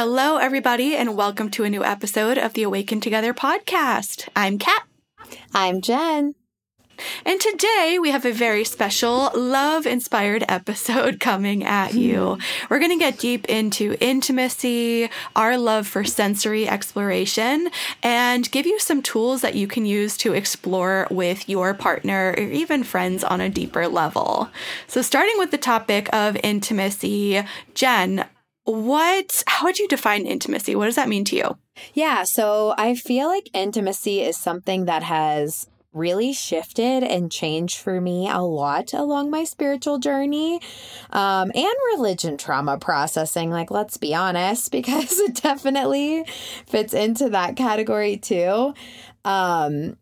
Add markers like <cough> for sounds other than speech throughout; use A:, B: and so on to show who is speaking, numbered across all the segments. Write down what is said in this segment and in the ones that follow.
A: Hello, everybody, and welcome to a new episode of the Awaken Together podcast. I'm Kat.
B: I'm Jen.
A: And today we have a very special love inspired episode <laughs> coming at you. We're going to get deep into intimacy, our love for sensory exploration, and give you some tools that you can use to explore with your partner or even friends on a deeper level. So, starting with the topic of intimacy, Jen, what how would you define intimacy? What does that mean to you?
B: Yeah, so I feel like intimacy is something that has really shifted and changed for me a lot along my spiritual journey um, and religion trauma processing. Like, let's be honest, <laughs> because it definitely fits into that category too. Um,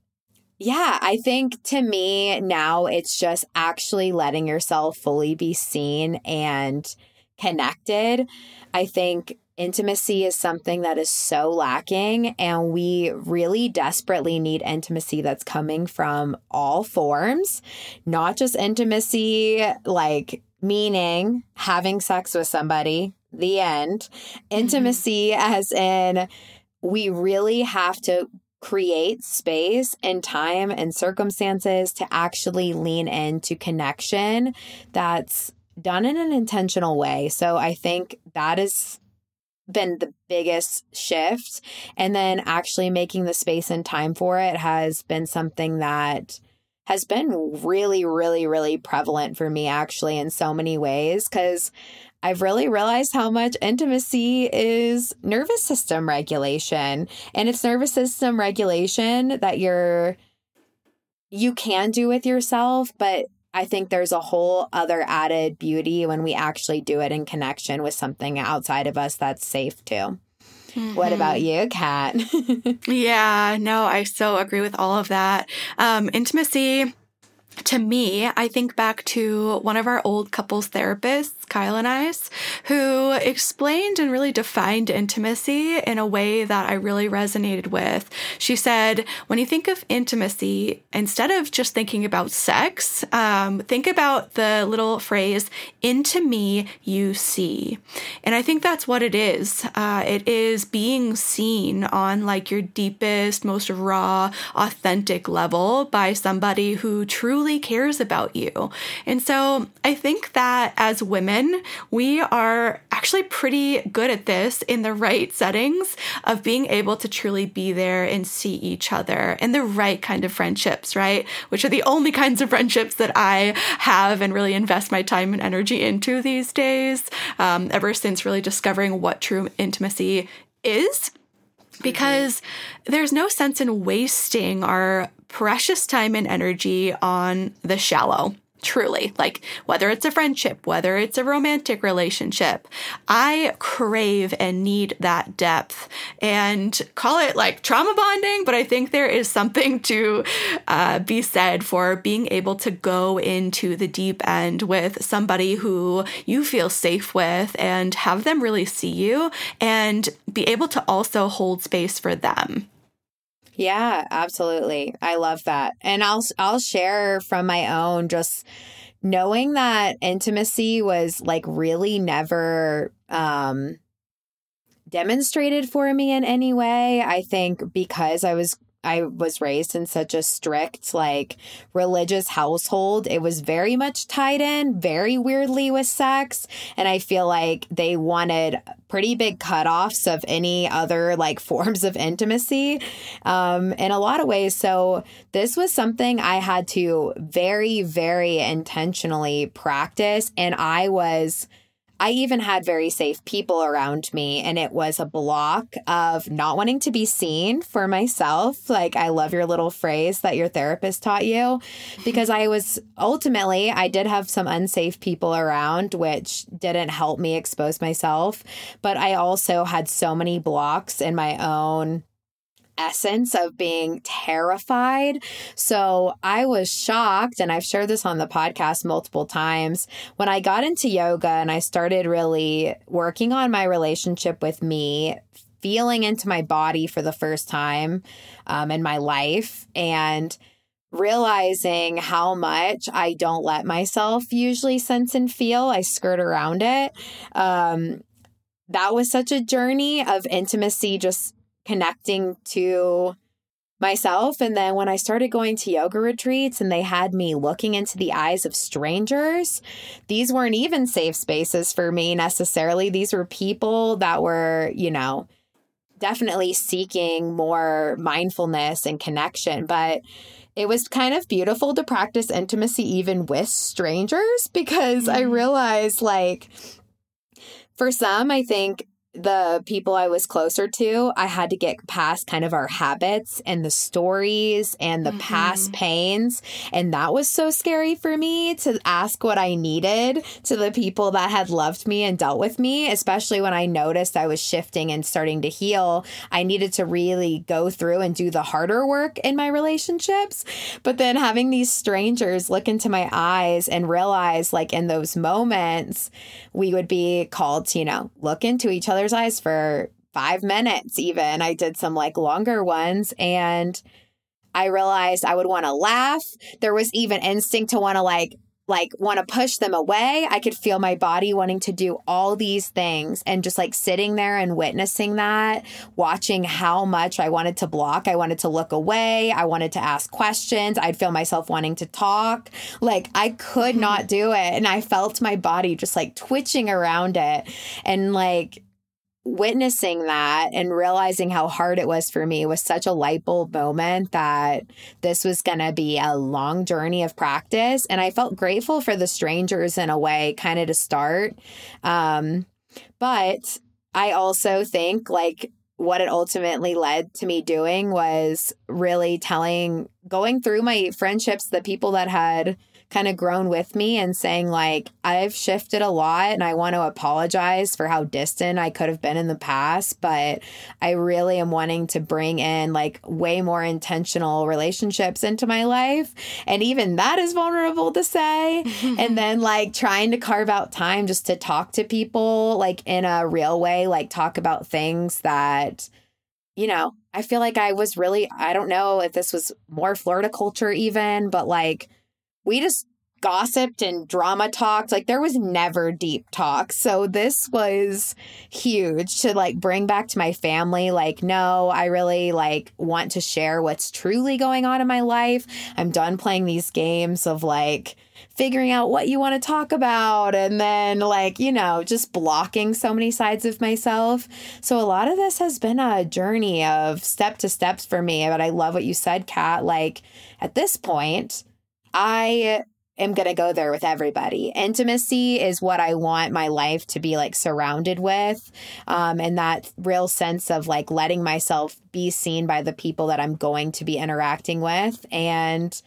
B: yeah, I think to me now it's just actually letting yourself fully be seen and connected. I think intimacy is something that is so lacking, and we really desperately need intimacy that's coming from all forms, not just intimacy like meaning having sex with somebody, the end. Mm-hmm. Intimacy, mm-hmm. as in, we really have to create space and time and circumstances to actually lean into connection that's done in an intentional way. So I think that has been the biggest shift. And then actually making the space and time for it has been something that has been really, really, really prevalent for me actually in so many ways because I've really realized how much intimacy is nervous system regulation. And it's nervous system regulation that you're you can do with yourself, but I think there's a whole other added beauty when we actually do it in connection with something outside of us that's safe too. Mm-hmm. What about you, Kat? <laughs>
A: yeah, no, I so agree with all of that. Um, intimacy to me, I think back to one of our old couples therapists, Kyle and I, who explained and really defined intimacy in a way that I really resonated with. She said, when you think of intimacy, instead of just thinking about sex, um, think about the little phrase, into me you see. And I think that's what it is. Uh, it is being seen on like your deepest, most raw, authentic level by somebody who truly cares about you. And so I think that as women, we are actually pretty good at this in the right settings of being able to truly be there and see each other in the right kind of friendships, right? Which are the only kinds of friendships that I have and really invest my time and energy into these days, um, ever since really discovering what true intimacy is because there's no sense in wasting our precious time and energy on the shallow truly like whether it's a friendship whether it's a romantic relationship i crave and need that depth and call it like trauma bonding but i think there is something <laughs> to uh, be said for being able to go into the deep end with somebody who you feel safe with and have them really see you and be able to also hold space for them
B: yeah, absolutely. I love that. And I'll I'll share from my own just knowing that intimacy was like really never um demonstrated for me in any way. I think because I was I was raised in such a strict, like, religious household. It was very much tied in, very weirdly, with sex. And I feel like they wanted pretty big cutoffs of any other, like, <laughs> forms of intimacy um, in a lot of ways. So this was something I had to very, very intentionally practice. And I was I even had very safe people around me, and it was a block of not wanting to be seen for myself. Like, I love your little phrase that your therapist taught you <laughs> because I was ultimately, I did have some unsafe people around, which didn't help me expose myself. But I also had so many blocks in my own essence of being terrified. So I was shocked, and I've shared this on the podcast multiple times. When I got into yoga and I started really working on my relationship with me, feeling into my body for the first time um, in my life, and realizing how much I don't let myself usually sense and feel. I skirt around it. Um, that was such a journey of intimacy, just connecting to myself. And then when I started going to yoga retreats and they had me looking into the eyes of strangers, these weren't even safe spaces for me necessarily. These were people that were, you know, definitely seeking more mindfulness and connection. But it was kind of beautiful to practice intimacy even with strangers <laughs> because mm-hmm. I realized, like, for some, I think the people I was closer to, I had to get past kind of our habits and the stories and the mm-hmm. past pains. And that was so scary for me to ask what I needed to the people that had loved me and dealt with me, especially when I noticed I was shifting and starting to heal. I needed to really go through and do the harder work in my relationships. But then having these strangers look into my eyes and realize, like, in those moments, we would be called to, you know, look into each other's eyes for five minutes, even. I did some like longer ones and I realized I would want to laugh. There was even instinct to want to like like want to push them away. I could feel my body wanting to do all these things and just like sitting there and witnessing that, watching how much I wanted to block. I wanted to look away. I wanted to ask questions. I'd feel myself wanting to talk. Like I could mm-hmm. not do it. And I felt my body just like twitching around it. And like, witnessing that and realizing how hard it was for me was such a light bulb moment that this was going to be a long journey of practice. And I felt grateful for the strangers in a way, kind of to start. Um, but I also think like what it ultimately led to me doing was really telling, going through my friendships, the people that had kind of grown with me and saying, like, I've shifted a lot and I want to apologize for how distant I could have been in the past. But I really am wanting to bring in like way more intentional relationships into my life. And even that is vulnerable to say. <laughs> and then like trying to carve out time just to talk to people like in a real way, like talk about things that you know, I feel like I was really, I don't know if this was more Florida culture even, but like we just gossiped and drama talked. Like there was never deep talk. So this was huge to like bring back to my family. Like, no, I really like want to share what's truly going on in my life. I'm done playing these games of like, figuring out what you want to talk about and then like you know just blocking so many sides of myself so a lot of this has been a journey of step to steps for me but i love what you said kat like at this point I am going to go there with everybody. Intimacy is what I want my life to be like surrounded with. Um, and that real sense of like letting myself be seen by the people that I'm going to be interacting with. And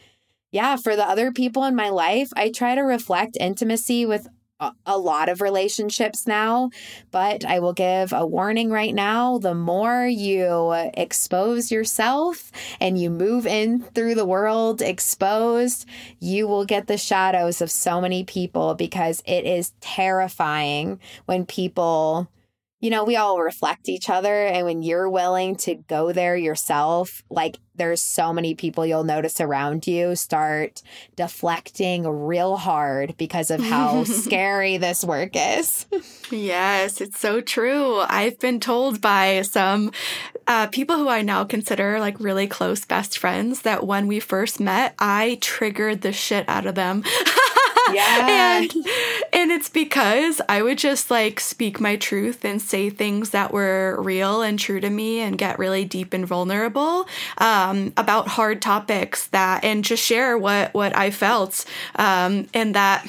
B: yeah, for the other people in my life, I try to reflect intimacy with a lot of relationships now, but I will give a warning right now. The more you expose yourself and you move in through the world exposed, you will get the shadows of so many people because it is terrifying when people you know, we all reflect each other. And when you're willing to go there yourself, like there's so many people you'll notice around you start deflecting real hard because of how <laughs> scary this work is.
A: yes, it's so true. I've been told by some uh, people who I now consider like really close best friends that when we first met, I triggered the shit out of them. <laughs> Yeah. and and it's because I would just like speak my truth and say things that were real and true to me and get really deep and vulnerable um, about hard topics that and just share what what I felt um, and that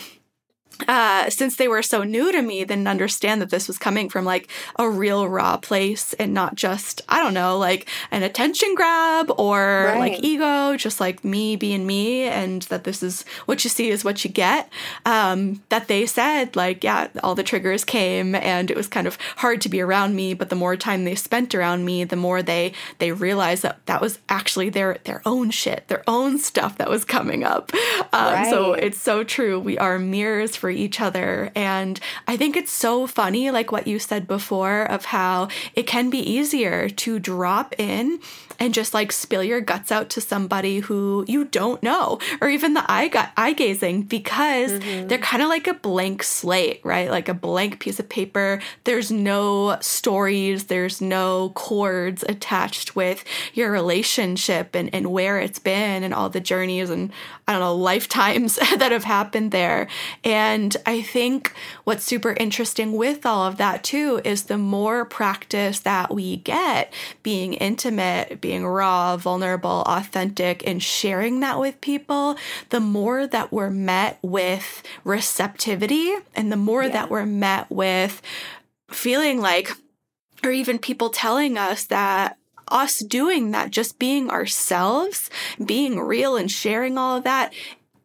A: uh, since they were so new to me, then understand that this was coming from like a real raw place and not just, I don't know, like an attention grab or right. like ego, just like me being me, and that this is what you see is what you get. Um, that they said, like, yeah, all the triggers came and it was kind of hard to be around me, but the more time they spent around me, the more they they realized that that was actually their their own shit, their own stuff that was coming up. Um, right. So it's so true. We are mirrors for each other. And I think it's so funny, like what you said before, of how it can be easier to drop in and just like spill your guts out to somebody who you don't know, or even the eye, gu- eye gazing, because mm-hmm. they're kind of like a blank slate, right? Like a blank piece of paper. There's no stories, there's no cords attached with your relationship and, and where it's been and all the journeys and I don't know, lifetimes <laughs> that have happened there. And I think what's super interesting with all of that too is the more practice that we get being intimate, being raw, vulnerable, authentic, and sharing that with people, the more that we're met with receptivity and the more yeah. that we're met with feeling like, or even people telling us that us doing that, just being ourselves, being real and sharing all of that,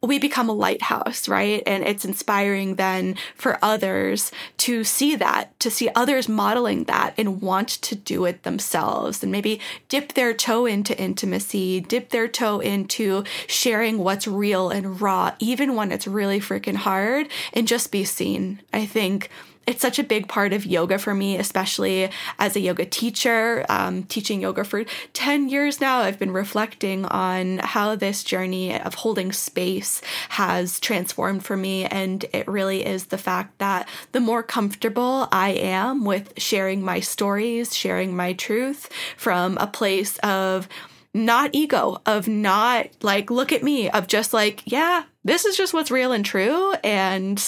A: we become a lighthouse, right? And it's inspiring then for others to see that, to see others modeling that and want to do it themselves and maybe dip their toe into intimacy, dip their toe into sharing what's real and raw, even when it's really freaking hard, and just be seen. I think it's such a big part of yoga for me, especially as a yoga teacher, um, teaching yoga for 10 years now. I've been reflecting on how this journey of holding space has transformed for me. And it really is the fact that the more comfortable I am with sharing my stories, sharing my truth from a place of not ego, of not like, look at me, of just like, yeah, this is just what's real and true. And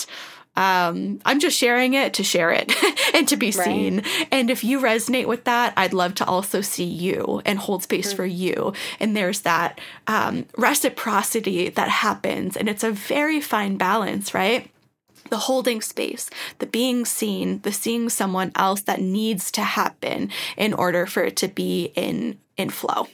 A: um, I'm just sharing it to share it <laughs> and to be right. seen. And if you resonate with that, I'd love to also see you and hold space mm-hmm. for you. And there's that um, reciprocity that happens. And it's a very fine balance, right? the holding space, the being seen, the seeing someone else that needs to happen in order for it to be in in flow.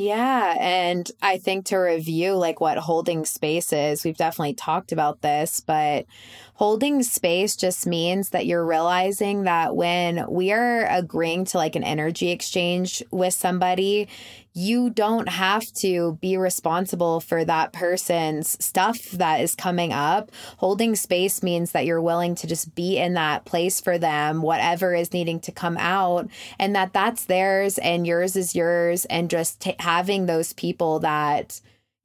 B: Yeah. And I think to review like what holding space is, we've definitely talked about this, but holding space just means that you're realizing that when we are agreeing to like an energy exchange with somebody, you don't have to be responsible for that person's stuff that is coming up. Holding space means that you're willing to just be in that place for them, whatever is needing to come out, and that that's theirs and yours is yours, and just t- having those people that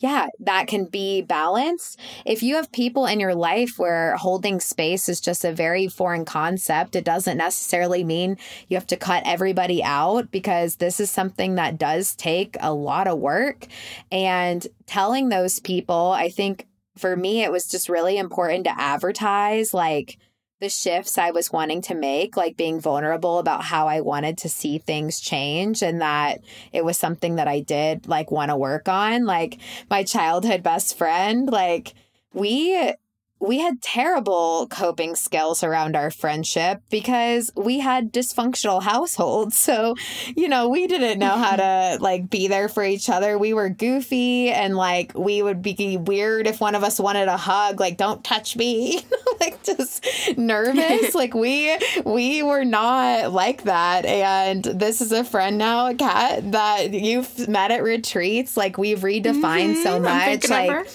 B: yeah, that can be balanced. If you have people in your life where holding space is just a very foreign concept, it doesn't necessarily mean you have to cut everybody out because this is something that does take a lot of work. And telling those people, I think for me, it was just really important to advertise like, the shifts I was wanting to make, like being vulnerable about how I wanted to see things change and that it was something that I did like want to work on. Like my childhood best friend, like we we had terrible coping skills around our friendship because we had dysfunctional households. <laughs> So, you know, we didn't know how to <laughs> like be there for each other. We were goofy and like we would be weird if one of us wanted a hug, like don't touch me, <laughs> like just nervous. like we we were not like that. And this is a friend now, Kat, that you've met at retreats. Like we've redefined mm-hmm. so much. Like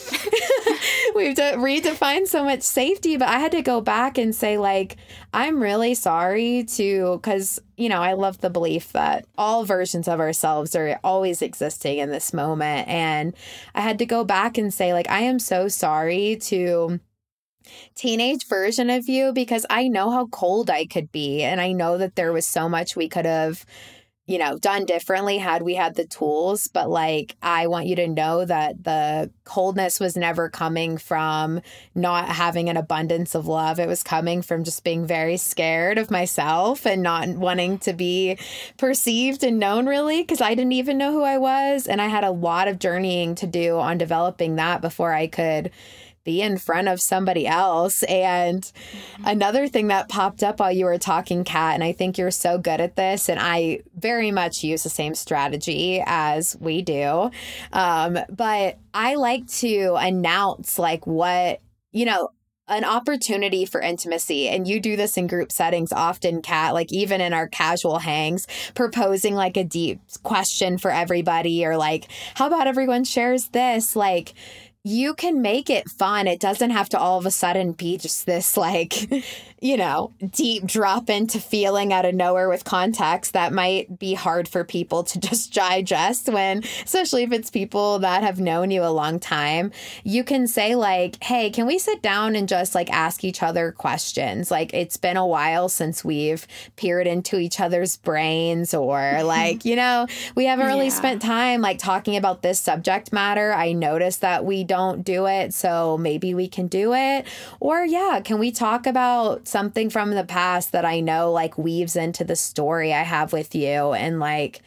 B: we've de- redefined so much safety, but I had to go back and say, like, I'm really sorry to, because, you know, I love the belief that all versions of ourselves are always existing in this moment. And I had to go back and say, like, I am so sorry to teenage version of you because I know how cold I could be. And I know that there was so much we could have you know, done differently had we had the tools. But like, I want you to know that the coldness was never coming from not having an abundance of love. It was coming from just being very scared of myself and not wanting to be perceived and known really, because I didn't even know who I was. And I had a lot of journeying to do on developing that before I could be in front of somebody else. And another thing that popped up while you were talking, Kat, and I think you're so good at this, and I very much use the same strategy as we do. Um, but I like to announce like what, you know, an opportunity for intimacy. And you do this in group settings often, Kat, like even in our casual hangs, proposing like a deep question for everybody or like, how about everyone shares this? Like, you can make it fun. It doesn't have to all of a sudden be just this, like, <laughs> you know, deep drop into feeling out of nowhere with context that might be hard for people to <laughs> just digest when, especially if it's people that have known you a long time. You can say, like, hey, can we sit down and just like ask each other questions? Like, it's been a while since we've peered into each other's brains, or <laughs> like, you know, we haven't really yeah. spent time like talking about this subject matter. I noticed that we don't do it, so maybe we can do it. Or, yeah, can we talk about something from the past that I know like weaves into the story I have with you? And like,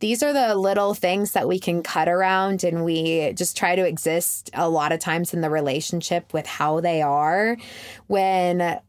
B: these are the little things that we can cut around and we just try to exist a lot of times in the relationship with how they are when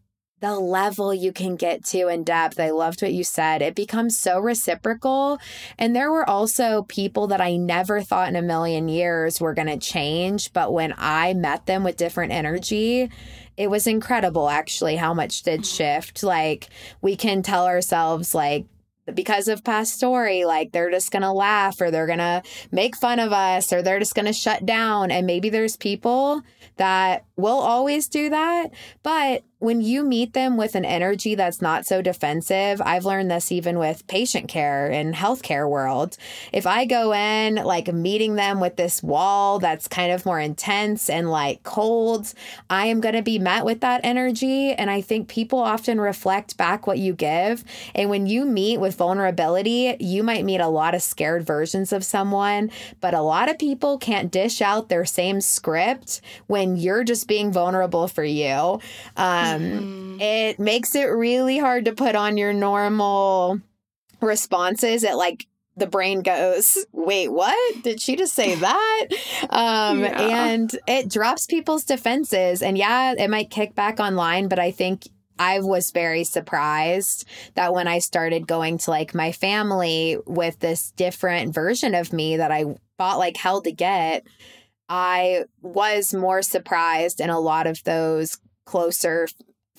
B: the level you can get to in depth. I loved what you said. It becomes so reciprocal. And there were also people that I never thought in a million years were going to change. But when I met them with different energy, it was incredible actually how much did shift. Like we can tell ourselves, like, because of past story, like they're just going to laugh or they're going to make fun of us or they're just going to shut down. And maybe there's people that will always do that. But when you meet them with an energy that's not so defensive, I've learned this even with patient care and healthcare world. If I go in like meeting them with this wall that's kind of more intense and like cold, I am going to be met with that energy. And I think people often reflect back what you give. And when you meet with vulnerability, you might meet a lot of scared versions of someone, but a lot of people can't dish out their same script when you're just being vulnerable for you. Um, mm-hmm. It makes it really hard to put on your normal responses. It like the brain goes, wait, what? Did she just say <laughs> that? Um, yeah. And it drops people's defenses. And yeah, it might kick back online, but I think I was very surprised that when I started going to like my family with this different version of me that I fought like hell to get, I was more surprised in a lot of those closer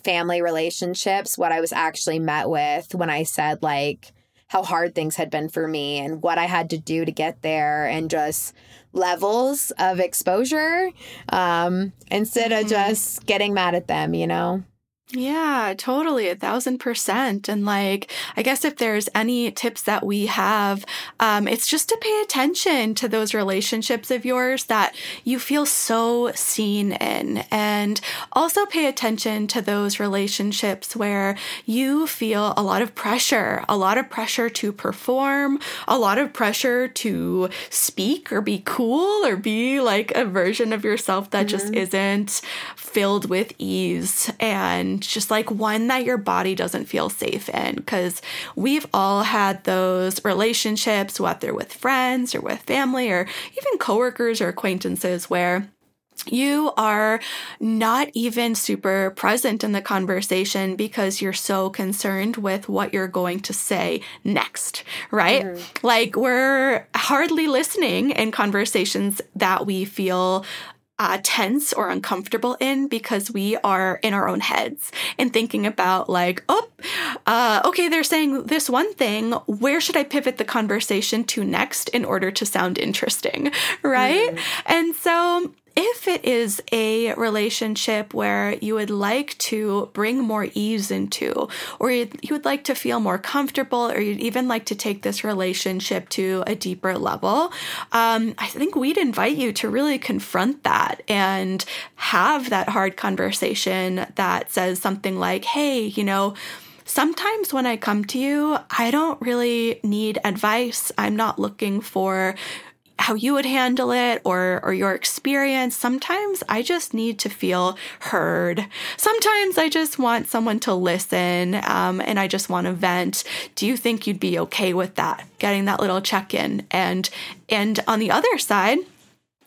B: family relationships what I was actually met with when I said like how hard things had been for me and what I had to do to get there and just levels of exposure um, instead of mm-hmm. just getting mad at them, you know?
A: Yeah, totally. A thousand percent. And like, I guess if there's any tips that we have, um, it's just to pay attention to those relationships of yours that you feel so seen in. And also pay attention to those relationships where you feel a lot of pressure, a lot of pressure to perform, a lot of pressure to speak or be cool or be like a version of yourself that mm-hmm. just isn't filled with ease and just like one that your body doesn't feel safe in. Because we've all had those relationships, whether with friends or with family or even coworkers or acquaintances, where you are not even super present in the conversation because you're so concerned with what you're going to say next, right? Mm-hmm. Like we're hardly listening in conversations that we feel uh, tense or uncomfortable in because we are in our own heads and thinking about like, oh, uh, okay, they're saying this one thing. Where should I pivot the conversation to next in order to sound interesting, <laughs> right? Mm. And so if it is a relationship where you would like to bring more ease into, or you would like to feel more comfortable, or you'd even like to take this relationship to a deeper level, um, I think we'd invite you to really confront that and have that hard conversation that says something like, hey, you know, sometimes when I come to you, I don't really need advice. I'm not looking for how you would handle it or or your experience. Sometimes I just need to feel heard. Sometimes I just want someone to listen, um, and I just want to vent. Do you think you'd be okay with that? Getting that little check in, and and on the other side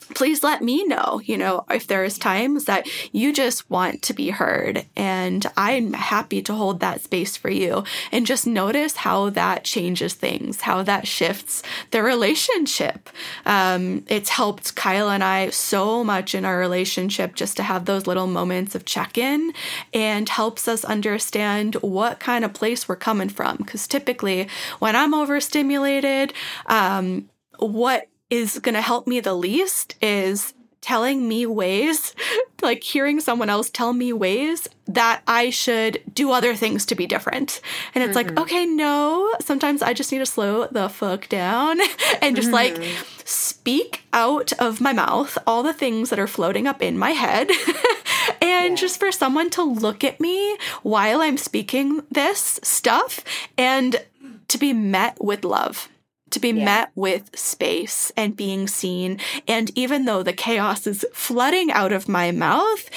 A: please let me know, you know, if there's times that you just want to be heard. And I'm happy to hold that space for you. And just notice how that changes things, how that shifts the relationship. Um, it's helped Kyle and I so much in our relationship just to have those little moments of check in and helps us understand what kind of place we're coming from. Because typically, when I'm overstimulated, um, what is going to help me the least is telling me ways, <laughs> like hearing someone else tell me ways that I should do other things to be different. And it's mm-hmm. like, okay, no, sometimes I just need to slow the fuck down <laughs> and just mm-hmm. like speak out of my mouth all the things that are floating up in my head. <laughs> and yeah. just for someone to look at me while I'm speaking this stuff and to be met with love to be yeah. met with space and being seen. And even though the chaos is flooding out of my mouth,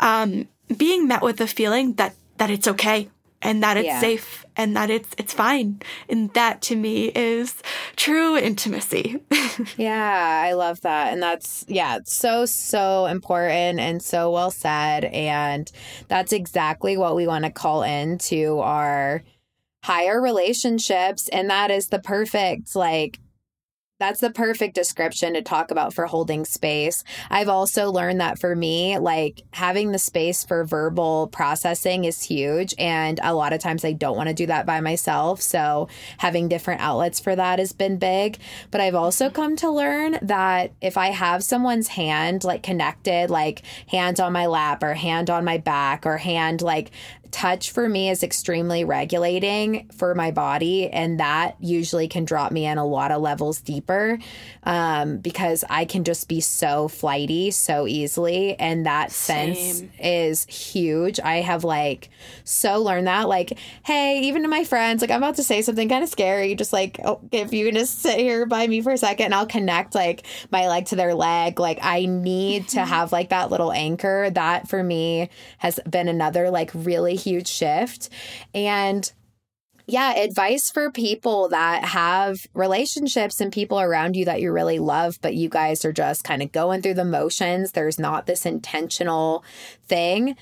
A: um, being met with the feeling that that it's okay and that it's yeah. safe and that it's it's fine and that to me is true intimacy <laughs>
B: yeah i love that and that's yeah it's so so important and so well said and that's exactly what we want to call into our higher relationships and that is the perfect like that's the perfect description to talk about for holding space. I've also learned that for me, like having the space for verbal processing is huge. And a lot of times I don't want to do that by myself. So having different outlets for that has been big. But I've also come to learn that if I have someone's hand like connected, like hand on my lap or hand on my back or hand like touch for me is extremely regulating for my body and that usually can drop me in a lot of levels deeper um, because i can just be so flighty so easily and that Same. sense is huge i have like so learned that like hey even to my friends like i'm about to say something kind of scary just like oh, if you can just sit here by me for a second and i'll connect like my leg to their leg like i need to <laughs> have like that little anchor that for me has been another like really huge shift. And yeah, advice for people that have relationships and people around you that you really love, but you guys are just kind of going through the motions. There's not this intentional thing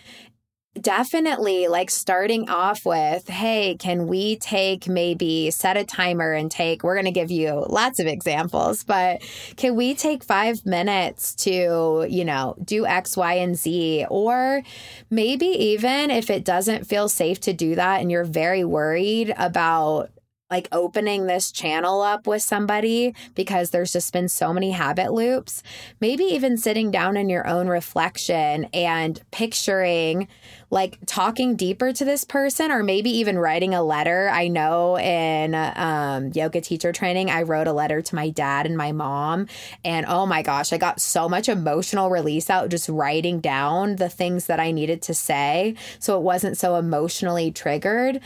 B: definitely like starting off with hey can we take maybe set a timer and take we're going to give you lots of examples but can we take 5 minutes to you know do x y and z? Or maybe even if it doesn't feel safe to do that and you're very worried about like opening this channel up with somebody because there's just been so many habit loops. Maybe even sitting down in your own reflection and picturing like talking deeper to this person or maybe even writing a letter. I know in um, yoga teacher training, I wrote a letter to my dad and my mom. And oh my gosh, I got so much emotional release out just writing down the things that I needed to say. So it wasn't so emotionally triggered.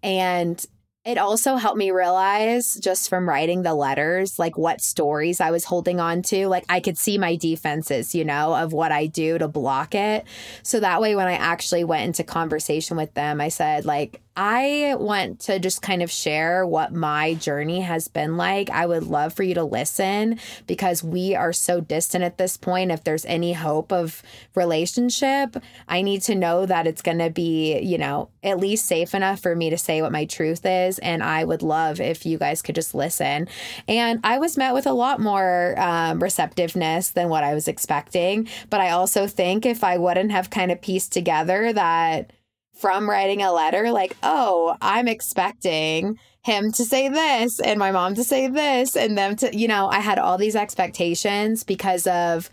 B: And it also helped me realize just from writing the letters, like what stories I was holding on to. Like I could see my defenses, you know, of what I do to block it. So that way, when I actually went into conversation with them, I said, like, I want to just kind of share what my journey has been like. I would love for you to listen because we are so distant at this point. If there's any hope of relationship, I need to know that it's going to be, you know, at least safe enough for me to say what my truth is. And I would love if you guys could just listen. And I was met with a lot more um, receptiveness than what I was expecting. But I also think if I wouldn't have kind of pieced together that, from writing a letter like, oh, I'm expecting him to say this and my mom to say this and them to, you know, I had all these expectations because of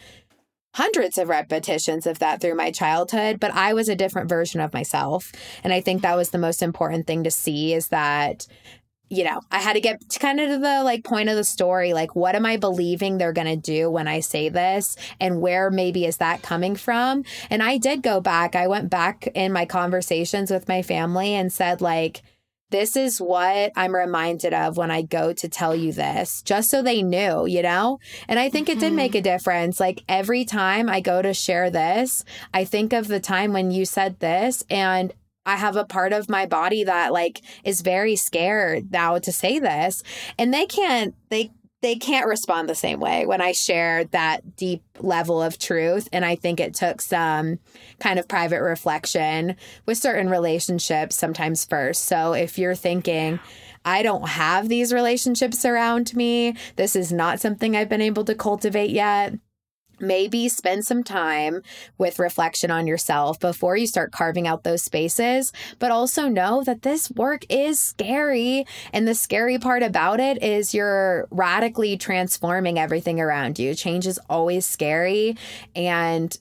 B: hundreds of repetitions of that through my childhood, but I was a different version of myself. And I think that was the most important thing to see is that you know, I had to get to kind of to the like point of the story. Like, what am I believing they're going to do when I say this? And where maybe is that coming from? And I did go back. I went back in my conversations with my family and said, like, this is what I'm reminded of when I go to tell you this, just so they knew, you know? And I think mm-hmm. it did make a difference. Like every time I go to share this, I think of the time when you said this and I have a part of my body that like is very scared now to say this and they can't they they can't respond the same way when I share that deep level of truth. And I think it took some kind of private reflection with certain relationships sometimes first. So if you're thinking, I don't have these relationships around me, this is not something I've been able to cultivate yet. Maybe spend some time with reflection on yourself before you start carving out those spaces. But also know that this work is scary. And the scary part about it is you're radically transforming everything around you. Change is always scary. And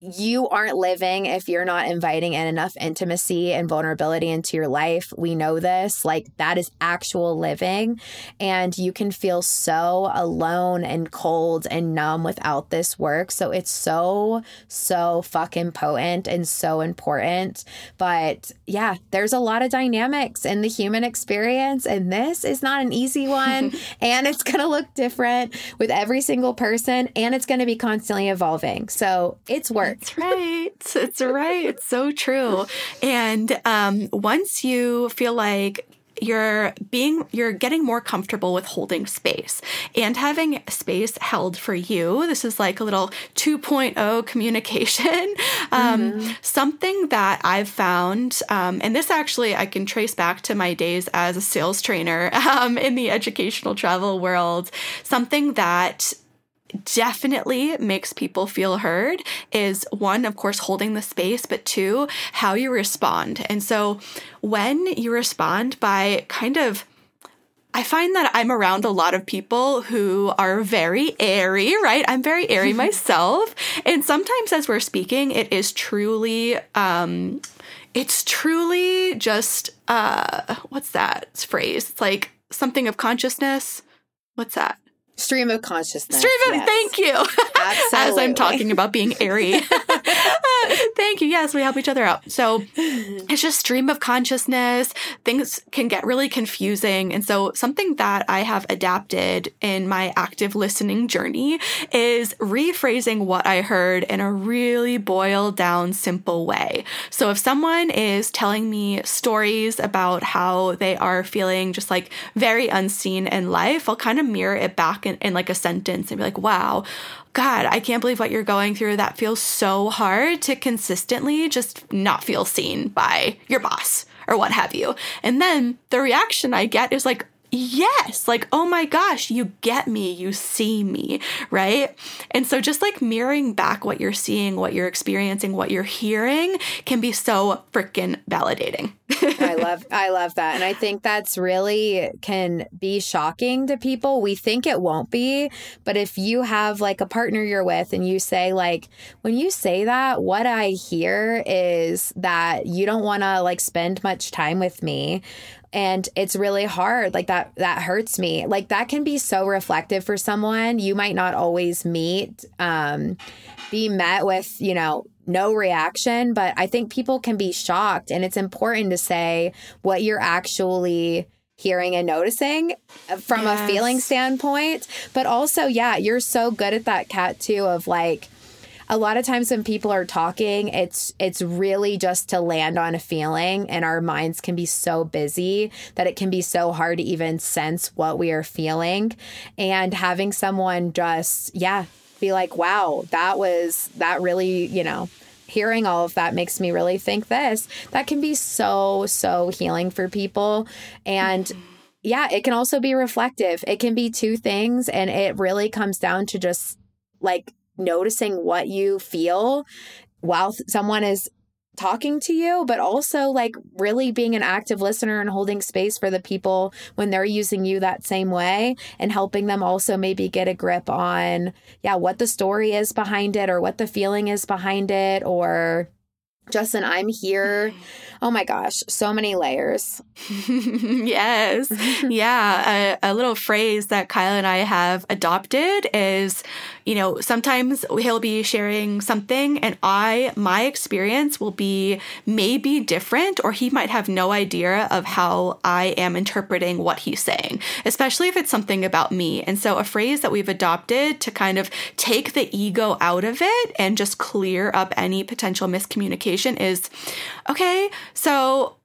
B: you aren't living if you're not inviting in enough intimacy and vulnerability into your life. We know this. Like, that is actual living. And you can feel so alone and cold and numb without this work. So, it's so, so fucking potent and so important. But yeah, there's a lot of dynamics in the human experience. And this is not an easy <laughs> one. and it's going to look different with every single person. And it's going to be constantly evolving. So, it's work.
A: That's <laughs> right. It's right. It's so true. And um, once you feel like you're being you're getting more comfortable with holding space and having space held for you this is like a little 2.0 communication <laughs> um, mm-hmm. something that i've found um, and this actually i can trace back to my days as a sales trainer <laughs> um, in the educational travel world something that definitely makes people feel heard is one, of course, holding the space, but two, how you respond. And so when you respond by kind of I find that I'm around a lot of people who are very airy, right? I'm very airy <laughs> myself. And sometimes as we're speaking, it is truly, um, it's truly just, uh, what's that phrase? It's like something of consciousness. What's that?
B: Stream of consciousness.
A: Stream of, yes. thank you. Absolutely. <laughs> As I'm talking about being airy. <laughs> <laughs> thank you. Yes, we help each other out. So it's just stream of consciousness. Things can get really confusing. And so something that I have adapted in my active listening journey is rephrasing what I heard in a really boiled down, simple way. So if someone is telling me stories about how they are feeling just like very unseen in life, I'll kind of mirror it back in, in like a sentence and be like, wow, God, I can't believe what you're going through. That feels so hard to consistently just not feel seen by your boss or what have you. And then the reaction I get is like, yes, like, oh my gosh, you get me, you see me, right? And so just like mirroring back what you're seeing, what you're experiencing, what you're hearing can be so freaking validating. <laughs>
B: I love I love that. And I think that's really can be shocking to people. We think it won't be, but if you have like a partner you're with and you say like when you say that, what I hear is that you don't want to like spend much time with me and it's really hard. Like that that hurts me. Like that can be so reflective for someone. You might not always meet um be met with you know no reaction but i think people can be shocked and it's important to say what you're actually hearing and noticing uh, from yes. a feeling standpoint. But also yeah you're so good at that Kat too of like a lot of times when people are talking, it's it's really just to land on a feeling and our minds can be so busy that it can be so hard to even sense what we are feeling and having someone just yeah, be like, "Wow, that was that really, you know, hearing all of that makes me really think this." That can be so so healing for people and yeah, it can also be reflective. It can be two things, and it really comes down to just like noticing what you feel while someone is talking to you, but also like really being an active listener and holding space for the people when they're using you that same way and helping them also maybe get a grip on, yeah, what the story is behind it or what the feeling is behind it or Justin, I'm here. <sighs> Oh my gosh, so many layers. <laughs>
A: yes. yeah. A, a, little phrase that Kyle and I have adopted is, you know, sometimes he'll be sharing something and I, my experience will be maybe different, or he might have no idea of how I am interpreting what he's saying, especially if it's something about me. And so a phrase that we've adopted to kind of take the ego out of it and just clear up any potential miscommunication is okay, so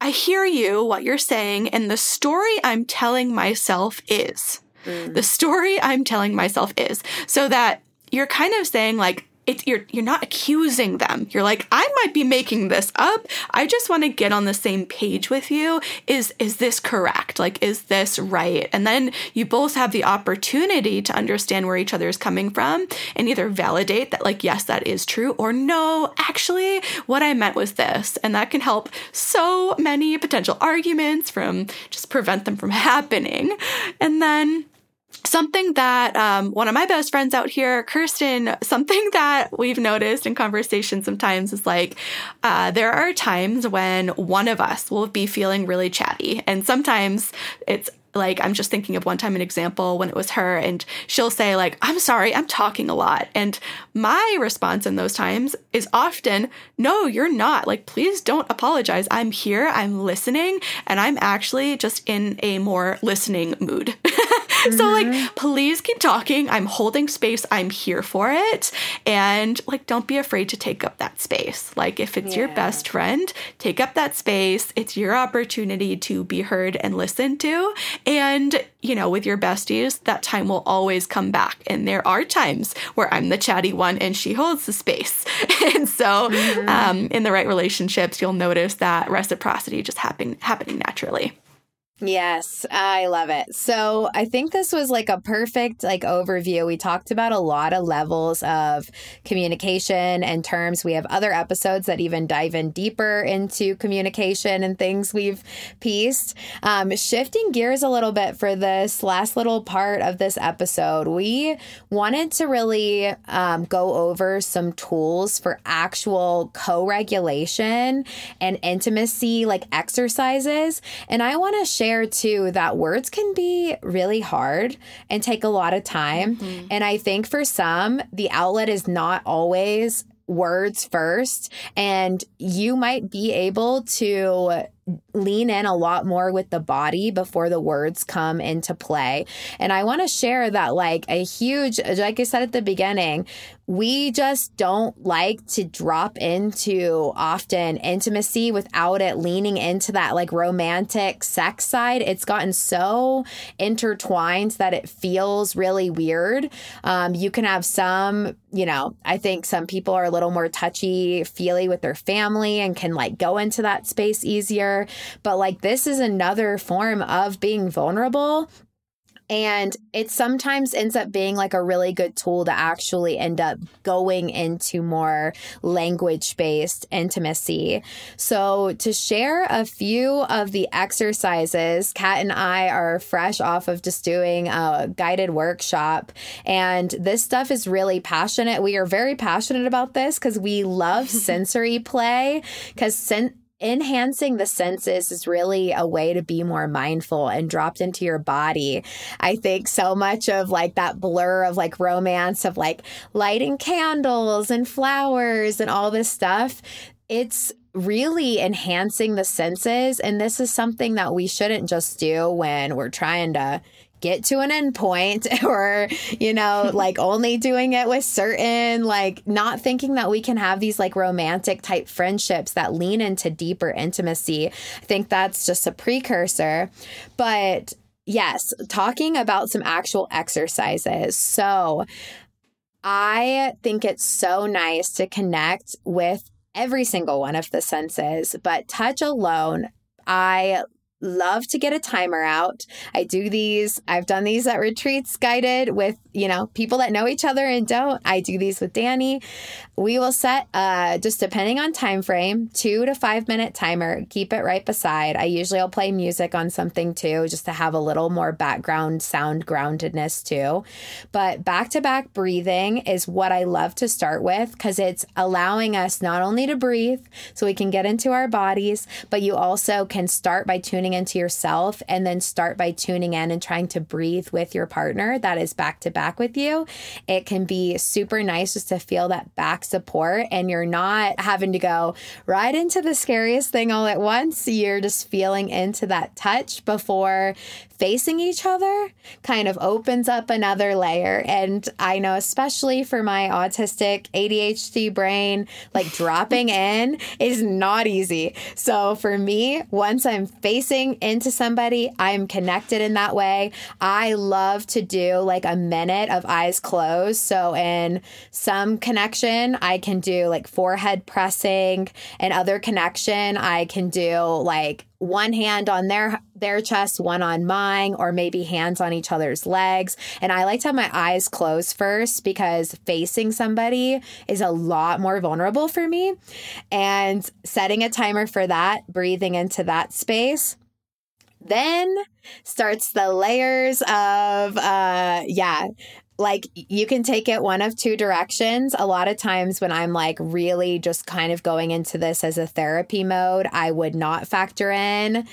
A: I hear you, what you're saying, and the story I'm telling myself is. Mm. The story I'm telling myself is. So that you're kind of saying, like, it, you're you're not accusing them. You're like, I might be making this up. I just want to get on the same page with you. Is is this correct? Like, is this right? And then you both have the opportunity to understand where each other is coming from and either validate that, like, yes, that is true, or no, actually, what I meant was this. And that can help so many potential arguments from just prevent them from <laughs> happening. And then something that um, one of my best friends out here, Kirsten, something <laughs> that we've noticed in conversation sometimes is like uh, there are times when one of us will be feeling really chatty, and sometimes it's like i'm just thinking of one time an example when it was her and she'll say like i'm sorry i'm talking a lot. And my response in those times is often no you're not. Like please don't apologize. I'm here i'm listening and i'm actually just in a more listening mood <laughs> mm-hmm. so like mm-hmm. please keep talking i'm holding space i'm here for it and like don't be afraid to take up that space like if it's yeah. your best friend take up that space it's your opportunity to be heard and listened to and, you know, with your besties, that time will always come back. And there are times where I'm the chatty one and she holds the space. <laughs> and so, mm-hmm. um, in the right relationships, you'll notice that reciprocity just happen, happening naturally.
B: Yes, I love it. So I think this was like a perfect like overview. We talked about a lot of levels of communication and terms. We have other episodes that even dive in deeper into communication and things we've pieced. Um, shifting gears a little bit for this last little part of this episode, we wanted to really um, go over some tools for actual co-regulation and intimacy, like exercises. And I want to share share too that words can be really hard and take a lot of time. Mm-hmm. And I think for some, the outlet is not always words first. And you might be able to lean in a lot more with the body before the words come into play. And I want to share that, like, a huge, like I said at the beginning, we just don't like to drop into often intimacy without it leaning into that like romantic sex side. It's gotten so intertwined that it feels really weird. Um, you can have some, you know, I think some people are a little more touchy feely with their family and can like go into that space easier. But like this is another form of being vulnerable and it sometimes ends up being like a really good tool to actually end up going into more language based intimacy. So, to share a few of the exercises, Kat and I are fresh off of just doing a guided workshop. And this stuff is really passionate. We are very passionate about this because we love <laughs> sensory play because sen- enhancing the senses is really a way to be more mindful and dropped into your body. I think so much of like that blur of like romance of like lighting candles and flowers and all this stuff. It's really enhancing the senses. And this is something that we shouldn't just do when we're trying to get to an endpoint <laughs> or, you know, <laughs> like only doing it with certain, like not thinking that we can have these like romantic type friendships that lean into deeper intimacy. I think that's just a precursor. But yes, talking about some actual exercises. So, I think it's so nice to connect with every single one of the senses, but touch alone, I love to get a timer out. I do these, I've done these at retreats guided with, you know, people that know each other and don't. I do these with Danny. We will set uh just depending on time frame, 2 to 5 minute timer. Keep it right beside. I usually will play music on something too just to have a little more background sound groundedness too. But back-to-back breathing is what I love to start with cuz it's allowing us not only to breathe so we can get into our bodies, but you also can start by tuning tuning into yourself and then start by tuning in and trying to breathe with your partner that is back to back with you. It can be super nice just to feel that back support and you're not having to go right into the scariest thing all at once. You're just feeling into that touch before facing each other kind of opens up another layer. And I know, especially for my autistic ADHD brain, like <laughs> dropping in is not easy. So for me, once I'm facing into somebody, I'm connected in that way. I love to do like a minute of eyes closed. So in some connection, I can do like forehead pressing, and other connection, I can do like one hand on their their chest, one on mine, or maybe hands on each other's legs. And I like to have my eyes closed first because facing somebody is a lot more vulnerable for me. And setting a timer for that, breathing into that space. Then starts the layers of uh yeah, like you can take it one of two directions. A lot of times when I'm like really just kind of going into this as a therapy mode, I would not factor in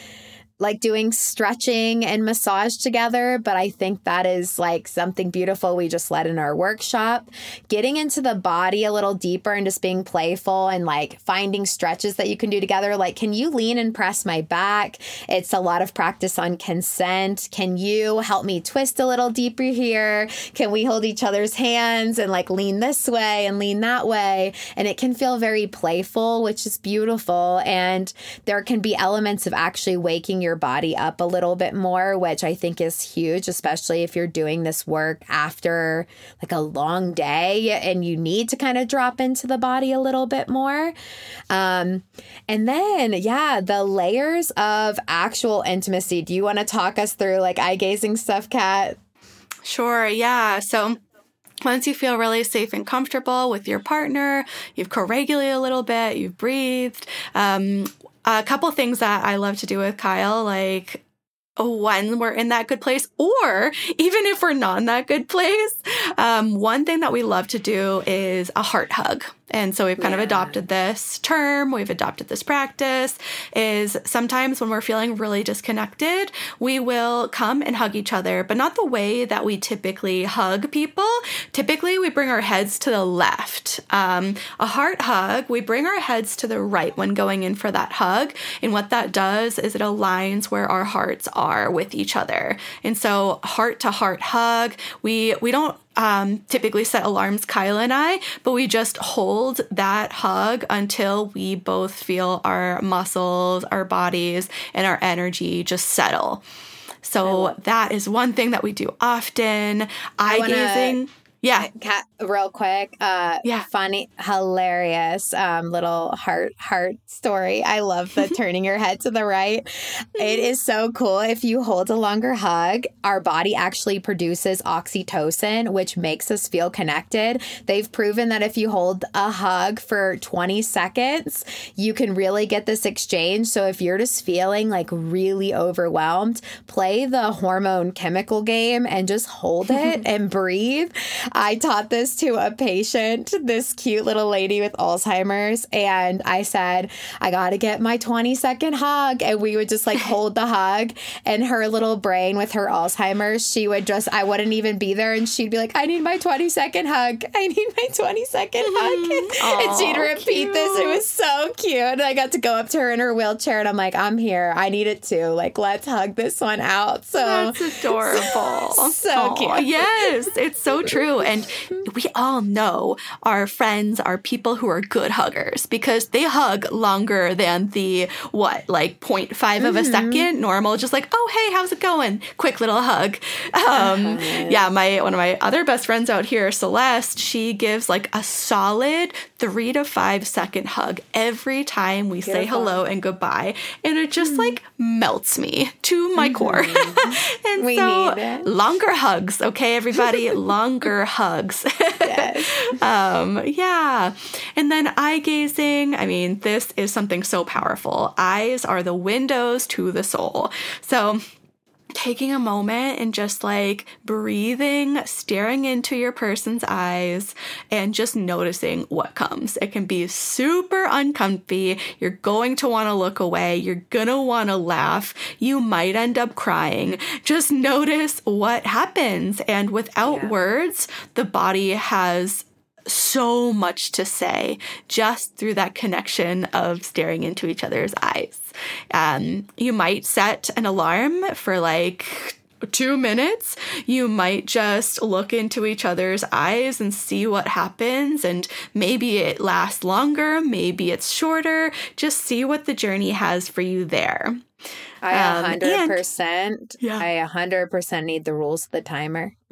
B: like doing stretching and massage together, but I think that is like something beautiful we just led in our workshop. Getting into the body a little deeper and just being playful and like finding stretches that you can do together. Like, can you lean and press my back? It's a lot of practice on consent. Can you help me twist a little deeper here? Can we hold each other's hands and like lean this way and lean that way? And it can feel very playful, which is beautiful. And there can be elements of actually waking your your body up a little bit more, which I think is huge, especially if you're doing this work after like a long day and you need to kind of drop into the body a little bit more. Um, and then, yeah, the layers of actual intimacy. Do you want to talk us through like eye gazing stuff, Kat?
A: Sure. Yeah. So, once you feel really safe and comfortable with your partner, you've co-regulated a little bit, you've breathed. Um, a couple things that I love to do with Kyle, like when we're in that good place, or even if we're not in that good place, um, one thing that we love to do is a heart hug. And so we've kind yeah. of adopted this term, we've adopted this practice is sometimes when we're feeling really disconnected, we will come and hug each other, but not the way that we typically hug people. Typically, we bring our heads to the left. Um, a heart hug, we bring our heads to the right when going in for that hug. And what that does is it aligns where our hearts are with each other. And so heart to heart hug, we we don't um, typically set alarms, Kyle and I, but we just hold that hug until we both feel our muscles, our bodies, and our energy just settle. So that is one thing that we do often. Eye gazing. Yeah.
B: Kat, real quick. Uh, yeah. Funny, hilarious um, little heart heart story. I love the <laughs> turning your head to the right. It is so cool. If you hold a longer hug, our body actually produces oxytocin, which makes us feel connected. They've proven that if you hold a hug for 20 seconds, you can really get this exchange. So if you're just feeling like really overwhelmed, play the hormone chemical game and just hold it <laughs> and breathe. I taught this to a patient, this cute little lady with Alzheimer's, and I said, I got to get my 20 second hug. And we would just like hold the hug, and her little brain with her Alzheimer's, she would just, I wouldn't even be there, and she'd be like, I need my 20 second hug. I need my 20 second hug. Aww, and she'd repeat cute. this. It was so cute. And I got to go up to her in her wheelchair, and I'm like, I'm here. I need it too. Like, let's hug this one out. So
A: that's adorable. <laughs>
B: so Aww, cute.
A: Yes, it's so <laughs> true. And we all know our friends are people who are good huggers because they hug longer than the what, like 0.5 mm-hmm. of a mm-hmm. second normal, just like, oh, hey, how's it going? Quick little hug. Um, yeah, my one of my other best friends out here, Celeste, she gives like a solid three to five second hug every time we Beautiful. say hello and goodbye. And it just mm-hmm. like melts me to my mm-hmm. core. <laughs> and we so longer hugs, okay, everybody? <laughs> longer hugs. yes. <laughs> um, yeah. And then eye gazing. I mean, this is something so powerful. Eyes are the windows to the soul. So taking a moment and just like breathing, staring into your person's eyes, and just noticing what comes. It can be super uncomfy. You're going to want to look away. You're gonna want to laugh. You might end up crying. Just notice what happens. And without yeah. words, the body has so much to say just through that connection of staring into each other's eyes. Um, you might set an alarm for like two minutes, you might just look into each other's eyes and see what happens. And maybe it lasts longer, maybe it's shorter. Just see what the journey has for you there.
B: I a um, hundred percent. Yeah. I a hundred percent need the rules of the timer. <laughs>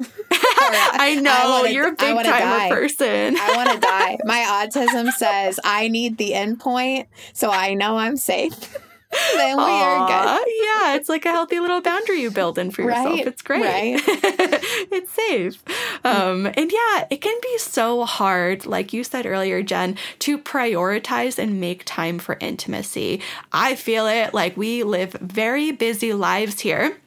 A: I know I wanna, you're a big timer
B: die.
A: person.
B: I want to die. My <laughs> autism says I need the endpoint, so I know I'm safe. <laughs> then we Aww, are good.
A: Yeah, it's like a healthy little boundary you build in for yourself. Right, it's great. Right. <laughs> it's safe. Um, and yeah, it can be so hard, like you said earlier, Jen, to prioritize and make time for intimacy. I feel it like we live very busy lives here.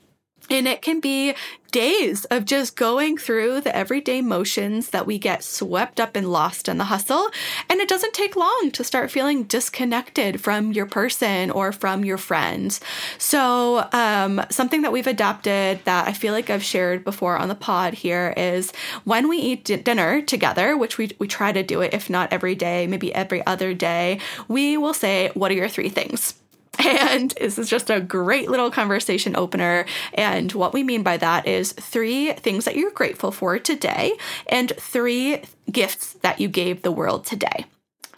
A: And it can be days of just going through the everyday motions that we get swept up and lost in the hustle. And it doesn't take long to start feeling disconnected from your person or from your friends. So, um, something that we've adopted that I feel like I've shared before on the pod here is when we eat d- dinner together, which we, we try to do it, if not every day, maybe every other day, we will say, What are your three things? <laughs> And this is just a great little conversation opener. And what we mean by that is three things that you're grateful for today and three gifts that you gave the world today.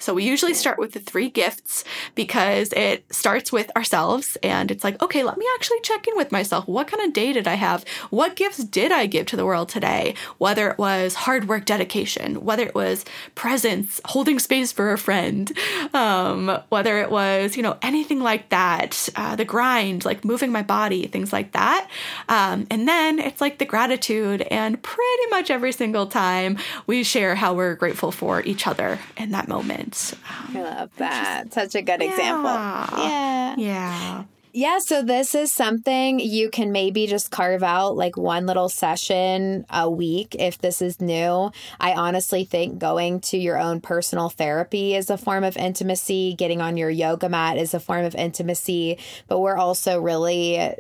A: So we usually start with the three gifts because it starts with ourselves and it's like, okay, let me actually check in with myself. What kind of day did I have? What gifts did I give to the world today? Whether it was hard work dedication, whether it was presence, holding space for a friend, um, whether it was, you know, anything like that, uh, the grind, like moving my body, things like that. Um, and then it's like the gratitude. And pretty much every single time we share how we're grateful for each other in that moment.
B: Um, I love that. Just, Such a good yeah. example.
A: Yeah. Yeah.
B: Yeah, so this is something you can maybe just carve out like one little session a week if this is new. I honestly think going to your own personal therapy is a form of intimacy, getting on your yoga mat is a form of intimacy, but we're also really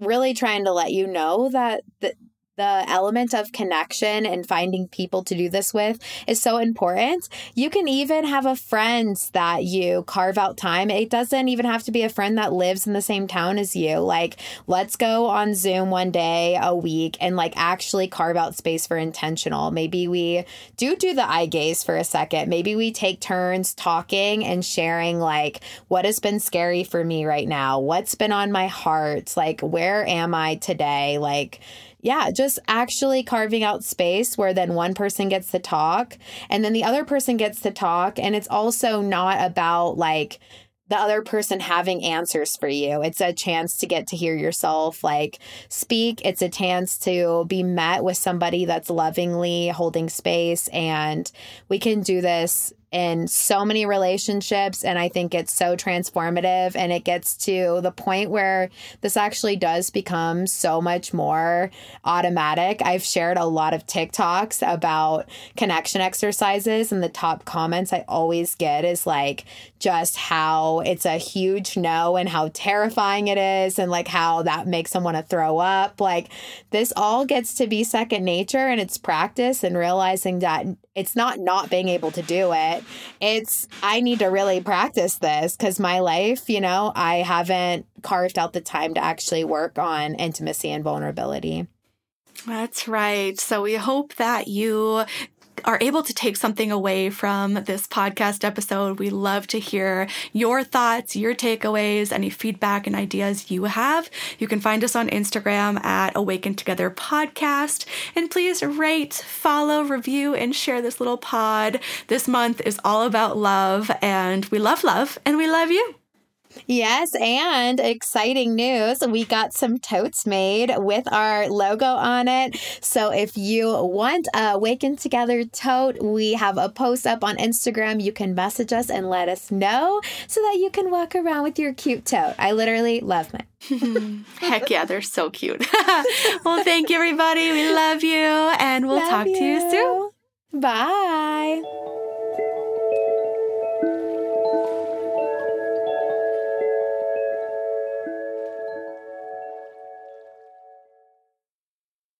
B: really trying to let you know that that the element of connection and finding people to do this with is so important. You can even have a friend that you carve out time. It doesn't even have to be a friend that lives in the same town as you. Like, let's go on Zoom one day a week and like actually carve out space for intentional. Maybe we do do the eye gaze for a second. Maybe we take turns talking and sharing like what has been scary for me right now, what's been on my heart, like where am I today? Like, yeah, just actually carving out space where then one person gets to talk and then the other person gets to talk. And it's also not about like, the other person having answers for you. It's a chance to get to hear yourself like speak. It's a chance to be met with somebody that's lovingly holding space. And we can do this in so many relationships and I think it's so transformative and it gets to the point where this actually does become so much more automatic. I've shared a lot of TikToks about connection exercises and the top comments I always get is like just how it's a huge no and how terrifying it is and like how that makes someone to throw up. Like this all gets to be second nature and it's practice and realizing that it's not not being able to do it. It's I need to really practice this cuz my life, you know, I haven't carved out the time to actually work on intimacy and vulnerability.
A: That's right. So we hope that you are able to take something away from this podcast episode, we love to hear your thoughts, your takeaways, any feedback and ideas you have. You can find us on Instagram at Awaken Together Podcast. And please rate, follow, review, and share this little pod. This month is all about love, and we love love, and we love you.
B: Yes, and exciting news. We got some totes made with our logo on it. So if you want Awaken Together tote, we have a post up on Instagram. You can message us and let us know so that you can walk around with your cute tote. I literally love mine. <laughs>
A: Heck yeah, they're so cute. <laughs> well, thank you, everybody. We love you, and we'll love talk you. to you soon.
B: Bye.